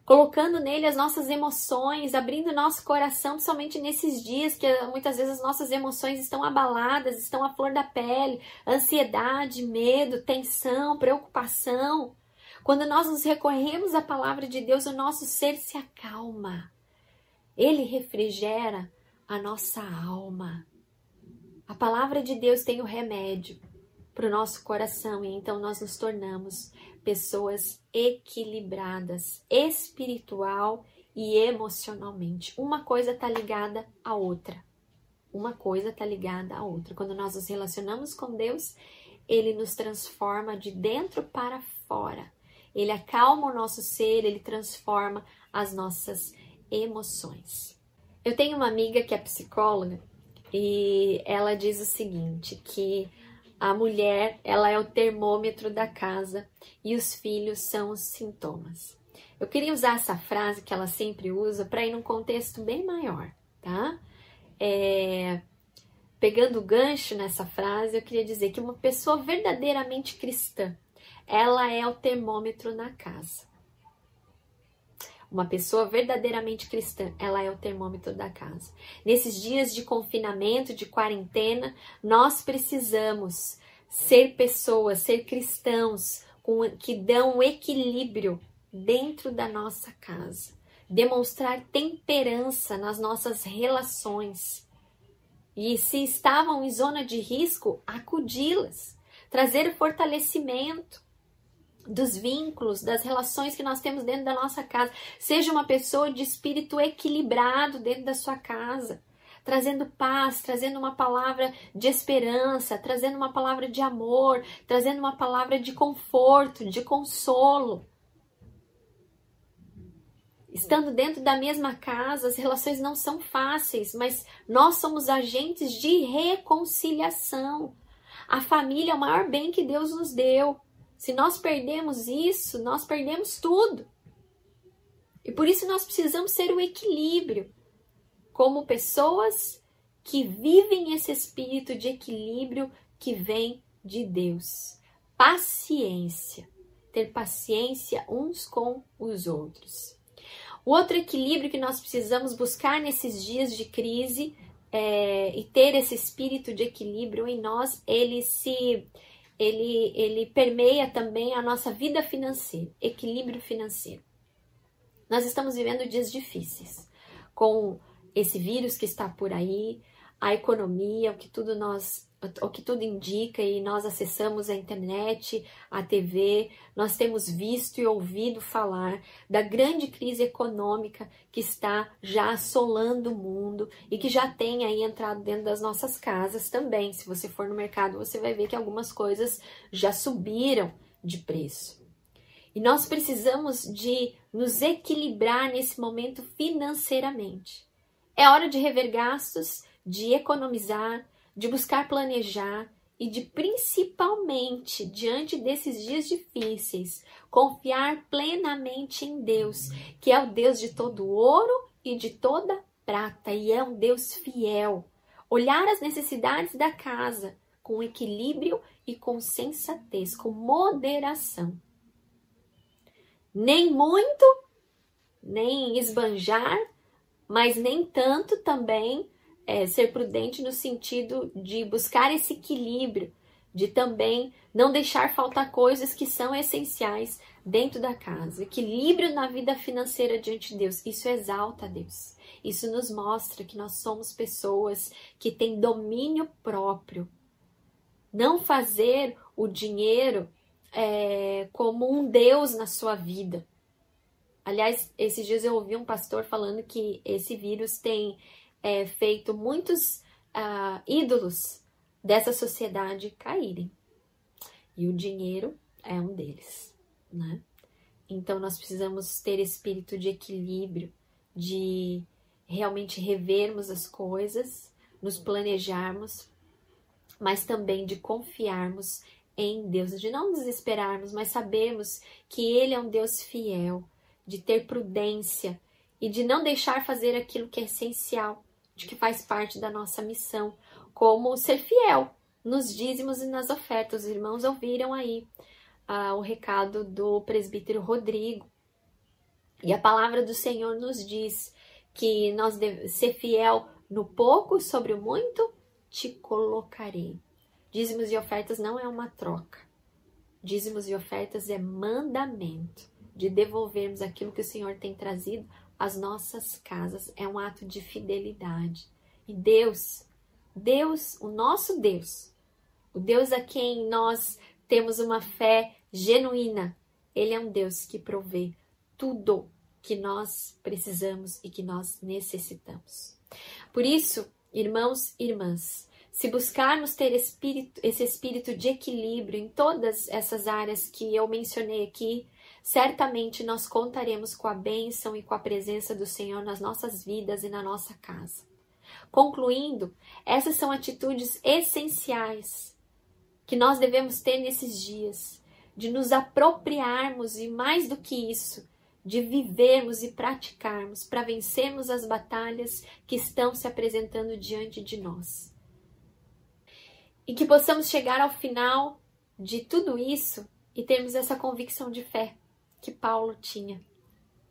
Speaker 1: colocando nele as nossas emoções, abrindo nosso coração, principalmente nesses dias que muitas vezes as nossas emoções estão abaladas, estão à flor da pele, ansiedade, medo, tensão, preocupação. Quando nós nos recorremos à palavra de Deus, o nosso ser se acalma. Ele refrigera a nossa alma. A palavra de Deus tem o remédio para o nosso coração e então nós nos tornamos pessoas equilibradas, espiritual e emocionalmente. Uma coisa está ligada à outra. Uma coisa está ligada à outra. Quando nós nos relacionamos com Deus, Ele nos transforma de dentro para fora. Ele acalma o nosso ser, ele transforma as nossas emoções. Eu tenho uma amiga que é psicóloga e ela diz o seguinte, que a mulher, ela é o termômetro da casa e os filhos são os sintomas. Eu queria usar essa frase que ela sempre usa para ir num contexto bem maior, tá? É, pegando o gancho nessa frase, eu queria dizer que uma pessoa verdadeiramente cristã, ela é o termômetro na casa. Uma pessoa verdadeiramente cristã, ela é o termômetro da casa. Nesses dias de confinamento, de quarentena, nós precisamos ser pessoas, ser cristãos com, que dão equilíbrio dentro da nossa casa. Demonstrar temperança nas nossas relações. E se estavam em zona de risco, acudi-las. Trazer fortalecimento dos vínculos, das relações que nós temos dentro da nossa casa. Seja uma pessoa de espírito equilibrado dentro da sua casa, trazendo paz, trazendo uma palavra de esperança, trazendo uma palavra de amor, trazendo uma palavra de conforto, de consolo. Estando dentro da mesma casa, as relações não são fáceis, mas nós somos agentes de reconciliação. A família é o maior bem que Deus nos deu. Se nós perdemos isso, nós perdemos tudo. E por isso nós precisamos ser o equilíbrio, como pessoas que vivem esse espírito de equilíbrio que vem de Deus. Paciência, ter paciência uns com os outros. O outro equilíbrio que nós precisamos buscar nesses dias de crise é, e ter esse espírito de equilíbrio em nós, ele se ele, ele permeia também a nossa vida financeira, equilíbrio financeiro. Nós estamos vivendo dias difíceis, com esse vírus que está por aí, a economia, o que tudo nós o que tudo indica e nós acessamos a internet, a TV, nós temos visto e ouvido falar da grande crise econômica que está já assolando o mundo e que já tem aí entrado dentro das nossas casas também. Se você for no mercado, você vai ver que algumas coisas já subiram de preço. E nós precisamos de nos equilibrar nesse momento financeiramente. É hora de rever gastos, de economizar, de buscar planejar e de principalmente diante desses dias difíceis, confiar plenamente em Deus, que é o Deus de todo ouro e de toda prata e é um Deus fiel. Olhar as necessidades da casa com equilíbrio e com sensatez, com moderação. Nem muito, nem esbanjar, mas nem tanto também é, ser prudente no sentido de buscar esse equilíbrio, de também não deixar faltar coisas que são essenciais dentro da casa. Equilíbrio na vida financeira diante de Deus. Isso exalta a Deus. Isso nos mostra que nós somos pessoas que têm domínio próprio. Não fazer o dinheiro é, como um Deus na sua vida. Aliás, esses dias eu ouvi um pastor falando que esse vírus tem é, feito muitos uh, ídolos dessa sociedade caírem. E o dinheiro é um deles, né? Então nós precisamos ter espírito de equilíbrio, de realmente revermos as coisas, nos planejarmos, mas também de confiarmos em Deus, de não desesperarmos, mas sabermos que Ele é um Deus fiel, de ter prudência e de não deixar fazer aquilo que é essencial, de que faz parte da nossa missão, como ser fiel nos dízimos e nas ofertas. Os irmãos ouviram aí ah, o recado do presbítero Rodrigo E a palavra do Senhor nos diz que nós devemos ser fiel no pouco, sobre o muito, te colocarei. Dízimos e ofertas não é uma troca. Dízimos e ofertas é mandamento de devolvermos aquilo que o Senhor tem trazido às nossas casas. É um ato de fidelidade. E Deus, Deus, o nosso Deus, o Deus a quem nós temos uma fé genuína, ele é um Deus que provê tudo que nós precisamos e que nós necessitamos. Por isso, irmãos e irmãs, se buscarmos ter espírito, esse espírito de equilíbrio em todas essas áreas que eu mencionei aqui, certamente nós contaremos com a bênção e com a presença do Senhor nas nossas vidas e na nossa casa. Concluindo, essas são atitudes essenciais que nós devemos ter nesses dias, de nos apropriarmos e mais do que isso, de vivermos e praticarmos para vencermos as batalhas que estão se apresentando diante de nós. E que possamos chegar ao final de tudo isso e termos essa convicção de fé que Paulo tinha,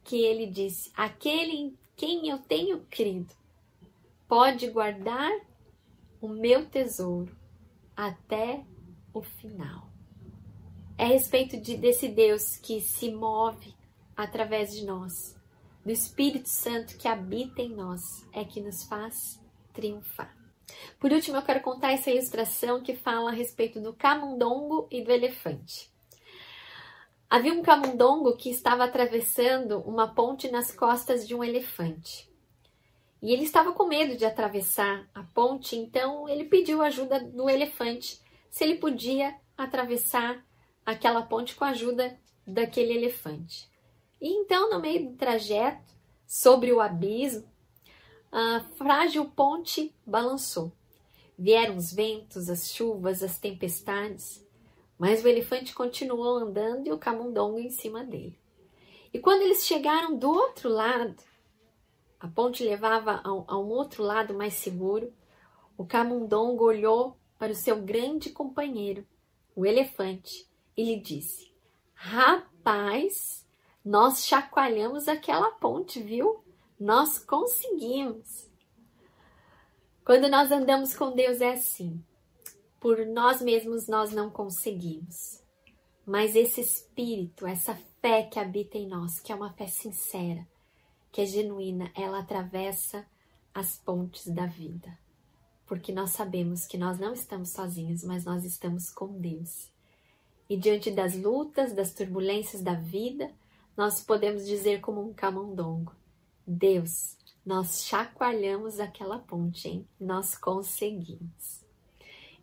Speaker 1: que ele disse: Aquele em quem eu tenho crido pode guardar o meu tesouro até o final. É a respeito de, desse Deus que se move através de nós, do Espírito Santo que habita em nós, é que nos faz triunfar. Por último, eu quero contar essa ilustração que fala a respeito do camundongo e do elefante. Havia um camundongo que estava atravessando uma ponte nas costas de um elefante. E ele estava com medo de atravessar a ponte, então ele pediu ajuda do elefante se ele podia atravessar aquela ponte com a ajuda daquele elefante. E então, no meio do trajeto, sobre o abismo, a frágil ponte balançou. Vieram os ventos, as chuvas, as tempestades, mas o elefante continuou andando e o camundongo em cima dele. E quando eles chegaram do outro lado, a ponte levava a um, outro lado mais seguro, o camundongo olhou para o seu grande companheiro, o elefante, e lhe disse: Rapaz, nós chacoalhamos aquela ponte, viu? Nós conseguimos. Quando nós andamos com Deus é assim. Por nós mesmos nós não conseguimos. Mas esse espírito, essa fé que habita em nós, que é uma fé sincera, que é genuína, ela atravessa as pontes da vida. Porque nós sabemos que nós não estamos sozinhos, mas nós estamos com Deus. E diante das lutas, das turbulências da vida, nós podemos dizer como um camundongo: Deus, nós chacoalhamos aquela ponte, hein? Nós conseguimos.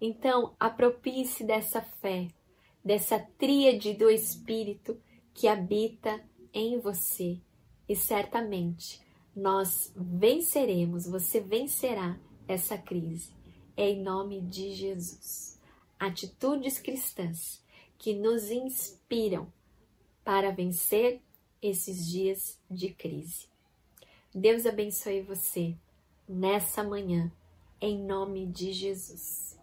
Speaker 1: Então, apropie-se dessa fé, dessa tríade do Espírito que habita em você e certamente nós venceremos, você vencerá essa crise. É em nome de Jesus. Atitudes cristãs que nos inspiram para vencer esses dias de crise. Deus abençoe você nessa manhã, em nome de Jesus.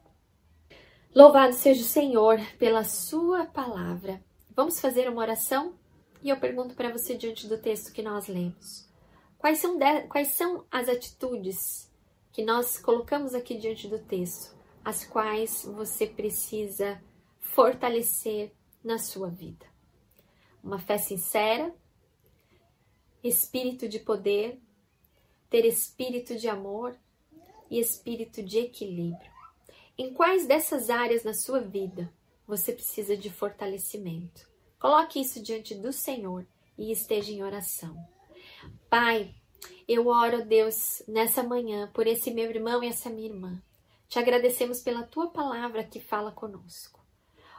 Speaker 1: Louvado seja o Senhor pela Sua palavra. Vamos fazer uma oração? E eu pergunto para você, diante do texto que nós lemos: quais são, de... quais são as atitudes que nós colocamos aqui diante do texto, as quais você precisa fortalecer na sua vida? uma fé sincera, espírito de poder, ter espírito de amor e espírito de equilíbrio. Em quais dessas áreas na sua vida você precisa de fortalecimento? Coloque isso diante do Senhor e esteja em oração. Pai, eu oro, Deus, nessa manhã por esse meu irmão e essa minha irmã. Te agradecemos pela tua palavra que fala conosco.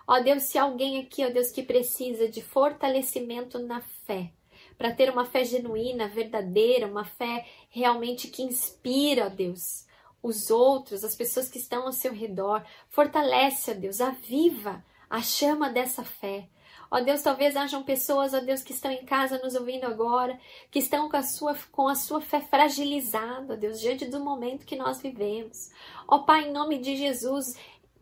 Speaker 1: Ó Deus, se alguém aqui, ó Deus, que precisa de fortalecimento na fé, para ter uma fé genuína, verdadeira, uma fé realmente que inspira, ó Deus, os outros, as pessoas que estão ao seu redor, fortalece, ó Deus, aviva a chama dessa fé. Ó Deus, talvez hajam pessoas, ó Deus, que estão em casa nos ouvindo agora, que estão com a sua, com a sua fé fragilizada, ó Deus, diante do momento que nós vivemos. Ó Pai, em nome de Jesus,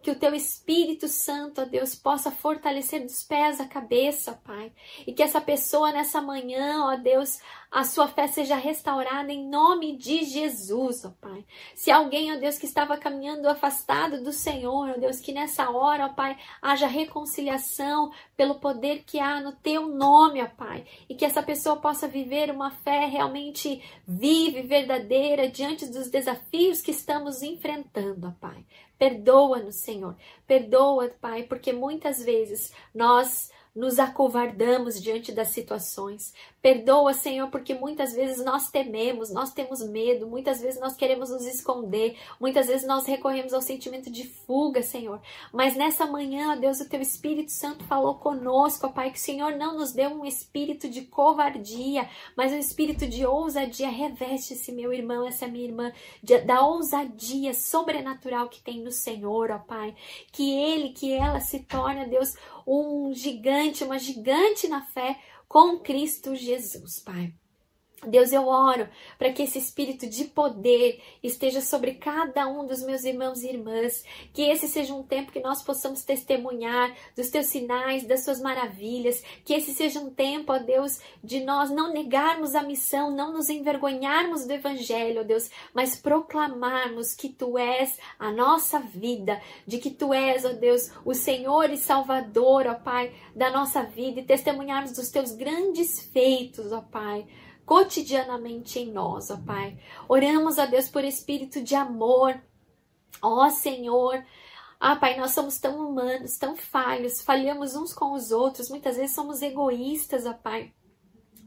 Speaker 1: que o teu Espírito Santo, ó Deus, possa fortalecer dos pés à cabeça, ó Pai. E que essa pessoa nessa manhã, ó Deus, a sua fé seja restaurada em nome de Jesus, ó Pai. Se alguém, ó Deus, que estava caminhando afastado do Senhor, ó Deus, que nessa hora, ó Pai, haja reconciliação pelo poder que há no teu nome, ó Pai. E que essa pessoa possa viver uma fé realmente viva e verdadeira diante dos desafios que estamos enfrentando, ó Pai. Perdoa-nos, Senhor. Perdoa, Pai, porque muitas vezes nós nos acovardamos diante das situações. Perdoa, Senhor, porque muitas vezes nós tememos, nós temos medo, muitas vezes nós queremos nos esconder, muitas vezes nós recorremos ao sentimento de fuga, Senhor. Mas nessa manhã, Deus, o teu Espírito Santo falou conosco, ó Pai, que o Senhor não nos deu um espírito de covardia, mas um espírito de ousadia. Reveste esse meu irmão, essa minha irmã, de, da ousadia sobrenatural que tem no Senhor, ó Pai. Que ele, que ela se torne, Deus, um gigante, uma gigante na fé com Cristo Jesus, Pai. Deus, eu oro para que esse espírito de poder esteja sobre cada um dos meus irmãos e irmãs, que esse seja um tempo que nós possamos testemunhar dos teus sinais, das suas maravilhas, que esse seja um tempo, ó Deus, de nós não negarmos a missão, não nos envergonharmos do evangelho, ó Deus, mas proclamarmos que tu és a nossa vida, de que tu és, ó Deus, o Senhor e Salvador, ó Pai, da nossa vida e testemunharmos dos teus grandes feitos, ó Pai cotidianamente em nós, ó Pai. Oramos a Deus por espírito de amor. Ó Senhor, ah, Pai, nós somos tão humanos, tão falhos, falhamos uns com os outros, muitas vezes somos egoístas, ó Pai.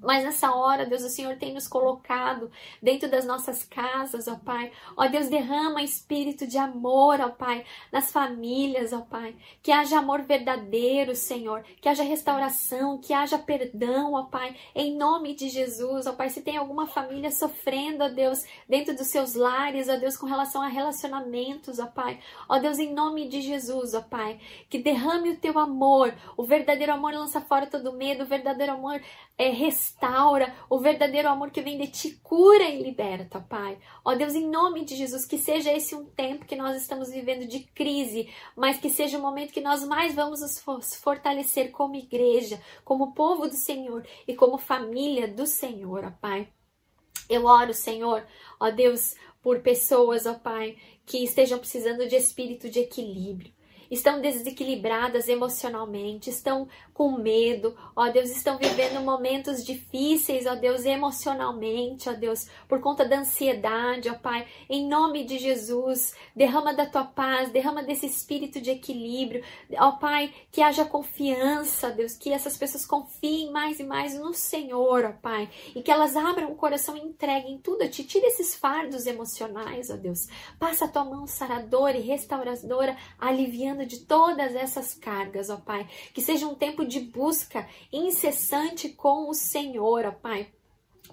Speaker 1: Mas nessa hora, Deus, o Senhor tem nos colocado dentro das nossas casas, ó Pai. Ó Deus, derrama espírito de amor, ó Pai, nas famílias, ó Pai. Que haja amor verdadeiro, Senhor. Que haja restauração, que haja perdão, ó Pai. Em nome de Jesus, ó Pai. Se tem alguma família sofrendo, ó Deus, dentro dos seus lares, ó Deus, com relação a relacionamentos, ó Pai. Ó Deus, em nome de Jesus, ó Pai. Que derrame o teu amor. O verdadeiro amor lança fora todo medo. O verdadeiro amor é, restaura, o verdadeiro amor que vem de ti cura e liberta, Pai. Ó Deus, em nome de Jesus, que seja esse um tempo que nós estamos vivendo de crise, mas que seja o momento que nós mais vamos nos fortalecer como igreja, como povo do Senhor e como família do Senhor, ó Pai. Eu oro, Senhor, ó Deus, por pessoas, ó Pai, que estejam precisando de espírito de equilíbrio estão desequilibradas emocionalmente, estão com medo, ó Deus, estão vivendo momentos difíceis, ó Deus, emocionalmente, ó Deus, por conta da ansiedade, ó Pai, em nome de Jesus, derrama da tua paz, derrama desse espírito de equilíbrio, ó Pai, que haja confiança, Deus, que essas pessoas confiem mais e mais no Senhor, ó Pai, e que elas abram o coração e entreguem tudo a Ti, tira esses fardos emocionais, ó Deus, passa a tua mão saradora e restauradora, aliviando de todas essas cargas, ó Pai. Que seja um tempo de busca incessante com o Senhor, ó Pai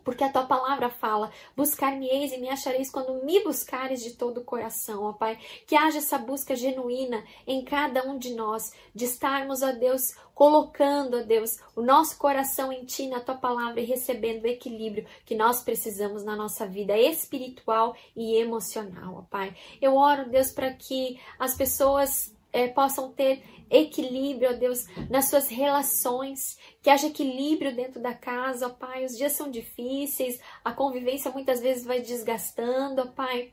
Speaker 1: porque a tua palavra fala: buscar-me-eis e me achareis quando me buscares de todo o coração, ó Pai. Que haja essa busca genuína em cada um de nós, de estarmos, ó Deus, colocando, ó Deus, o nosso coração em Ti, na tua palavra e recebendo o equilíbrio que nós precisamos na nossa vida espiritual e emocional, ó Pai. Eu oro, Deus, para que as pessoas é, possam ter equilíbrio, ó Deus, nas suas relações, que haja equilíbrio dentro da casa, ó Pai. Os dias são difíceis, a convivência muitas vezes vai desgastando, ó Pai.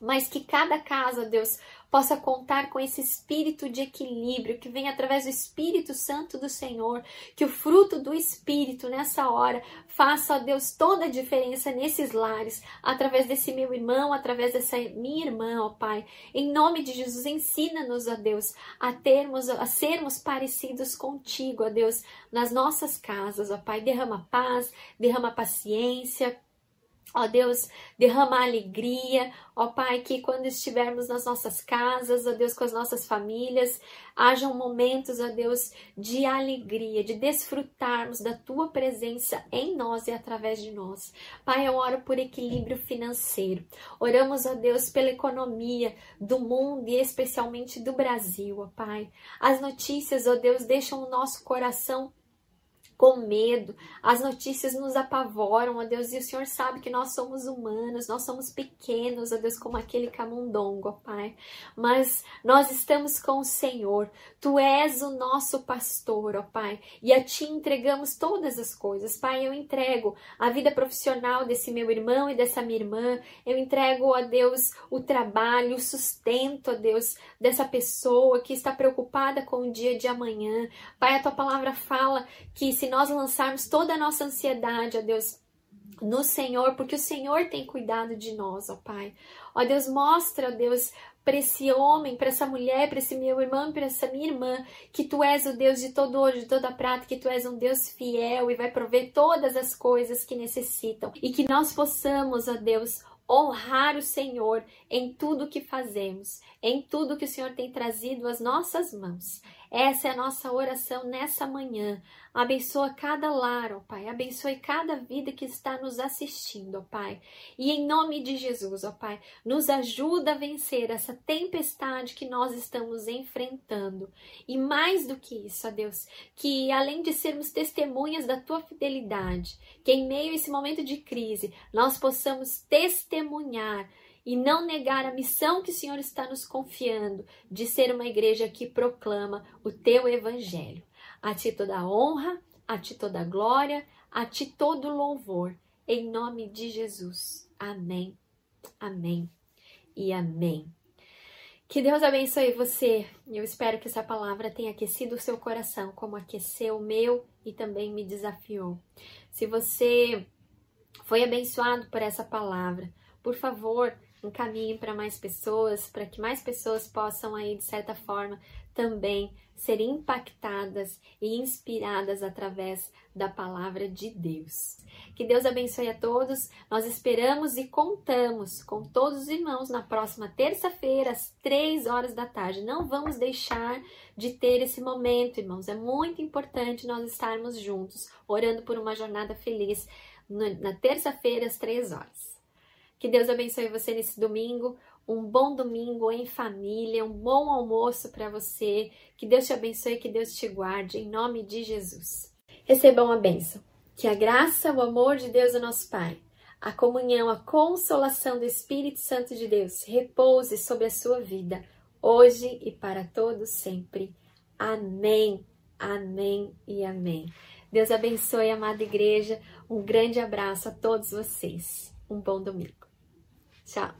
Speaker 1: Mas que cada casa, Deus, possa contar com esse espírito de equilíbrio que vem através do Espírito Santo do Senhor, que o fruto do Espírito nessa hora faça, ó Deus, toda a diferença nesses lares, através desse meu irmão, através dessa minha irmã, ó Pai. Em nome de Jesus, ensina-nos, ó Deus, a termos, a sermos parecidos contigo, ó Deus, nas nossas casas, ó Pai. Derrama paz, derrama paciência, Ó Deus, derrama alegria, ó Pai, que quando estivermos nas nossas casas, ó Deus, com as nossas famílias, hajam momentos, ó Deus, de alegria, de desfrutarmos da Tua presença em nós e através de nós. Pai, eu oro por equilíbrio financeiro. Oramos, ó Deus, pela economia do mundo e especialmente do Brasil, ó Pai. As notícias, ó Deus, deixam o nosso coração com medo. As notícias nos apavoram, ó Deus, e o Senhor sabe que nós somos humanos, nós somos pequenos, ó Deus, como aquele camundongo, ó Pai. Mas nós estamos com o Senhor. Tu és o nosso pastor, ó Pai, e a Ti entregamos todas as coisas. Pai, eu entrego a vida profissional desse meu irmão e dessa minha irmã. Eu entrego, ó Deus, o trabalho, o sustento, ó Deus, dessa pessoa que está preocupada com o dia de amanhã. Pai, a Tua palavra fala que se nós lançarmos toda a nossa ansiedade, ó Deus, no Senhor, porque o Senhor tem cuidado de nós, ó Pai. Ó Deus, mostra, ó Deus, para esse homem, para essa mulher, para esse meu irmão, para essa minha irmã, que tu és o Deus de todo ouro, de toda prata, que tu és um Deus fiel e vai prover todas as coisas que necessitam. E que nós possamos, ó Deus, honrar o Senhor em tudo que fazemos, em tudo que o Senhor tem trazido às nossas mãos. Essa é a nossa oração nessa manhã. Abençoa cada lar, ó Pai. Abençoe cada vida que está nos assistindo, ó Pai. E em nome de Jesus, ó Pai, nos ajuda a vencer essa tempestade que nós estamos enfrentando. E mais do que isso, ó Deus, que além de sermos testemunhas da tua fidelidade, que em meio a esse momento de crise nós possamos testemunhar e não negar a missão que o Senhor está nos confiando de ser uma igreja que proclama o teu evangelho. A ti toda honra, a ti toda glória, a ti todo louvor. Em nome de Jesus. Amém. Amém. E amém. Que Deus abençoe você. Eu espero que essa palavra tenha aquecido o seu coração, como aqueceu o meu e também me desafiou. Se você foi abençoado por essa palavra, por favor, encaminhe para mais pessoas, para que mais pessoas possam aí de certa forma também ser impactadas e inspiradas através da palavra de Deus. Que Deus abençoe a todos. Nós esperamos e contamos com todos os irmãos na próxima terça-feira, às três horas da tarde. Não vamos deixar de ter esse momento, irmãos. É muito importante nós estarmos juntos, orando por uma jornada feliz na terça-feira, às três horas. Que Deus abençoe você nesse domingo. Um bom domingo em família, um bom almoço para você. Que Deus te abençoe, que Deus te guarde, em nome de Jesus. Recebam a bênção. Que a graça, o amor de Deus, o nosso Pai, a comunhão, a consolação do Espírito Santo de Deus repouse sobre a sua vida, hoje e para todos sempre. Amém, amém e amém. Deus abençoe, amada igreja. Um grande abraço a todos vocês. Um bom domingo. 下。